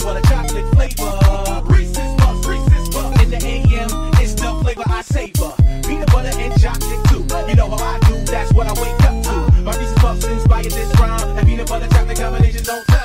flavor, but chocolate flavor. Reese's Puffs, Reese's Puffs. In the AM, it's the flavor I savor. Peanut butter and chocolate too. You know how I do, that's what I wake up to. My Reese's Puffs inspired this rhyme. And peanut butter chocolate combination don't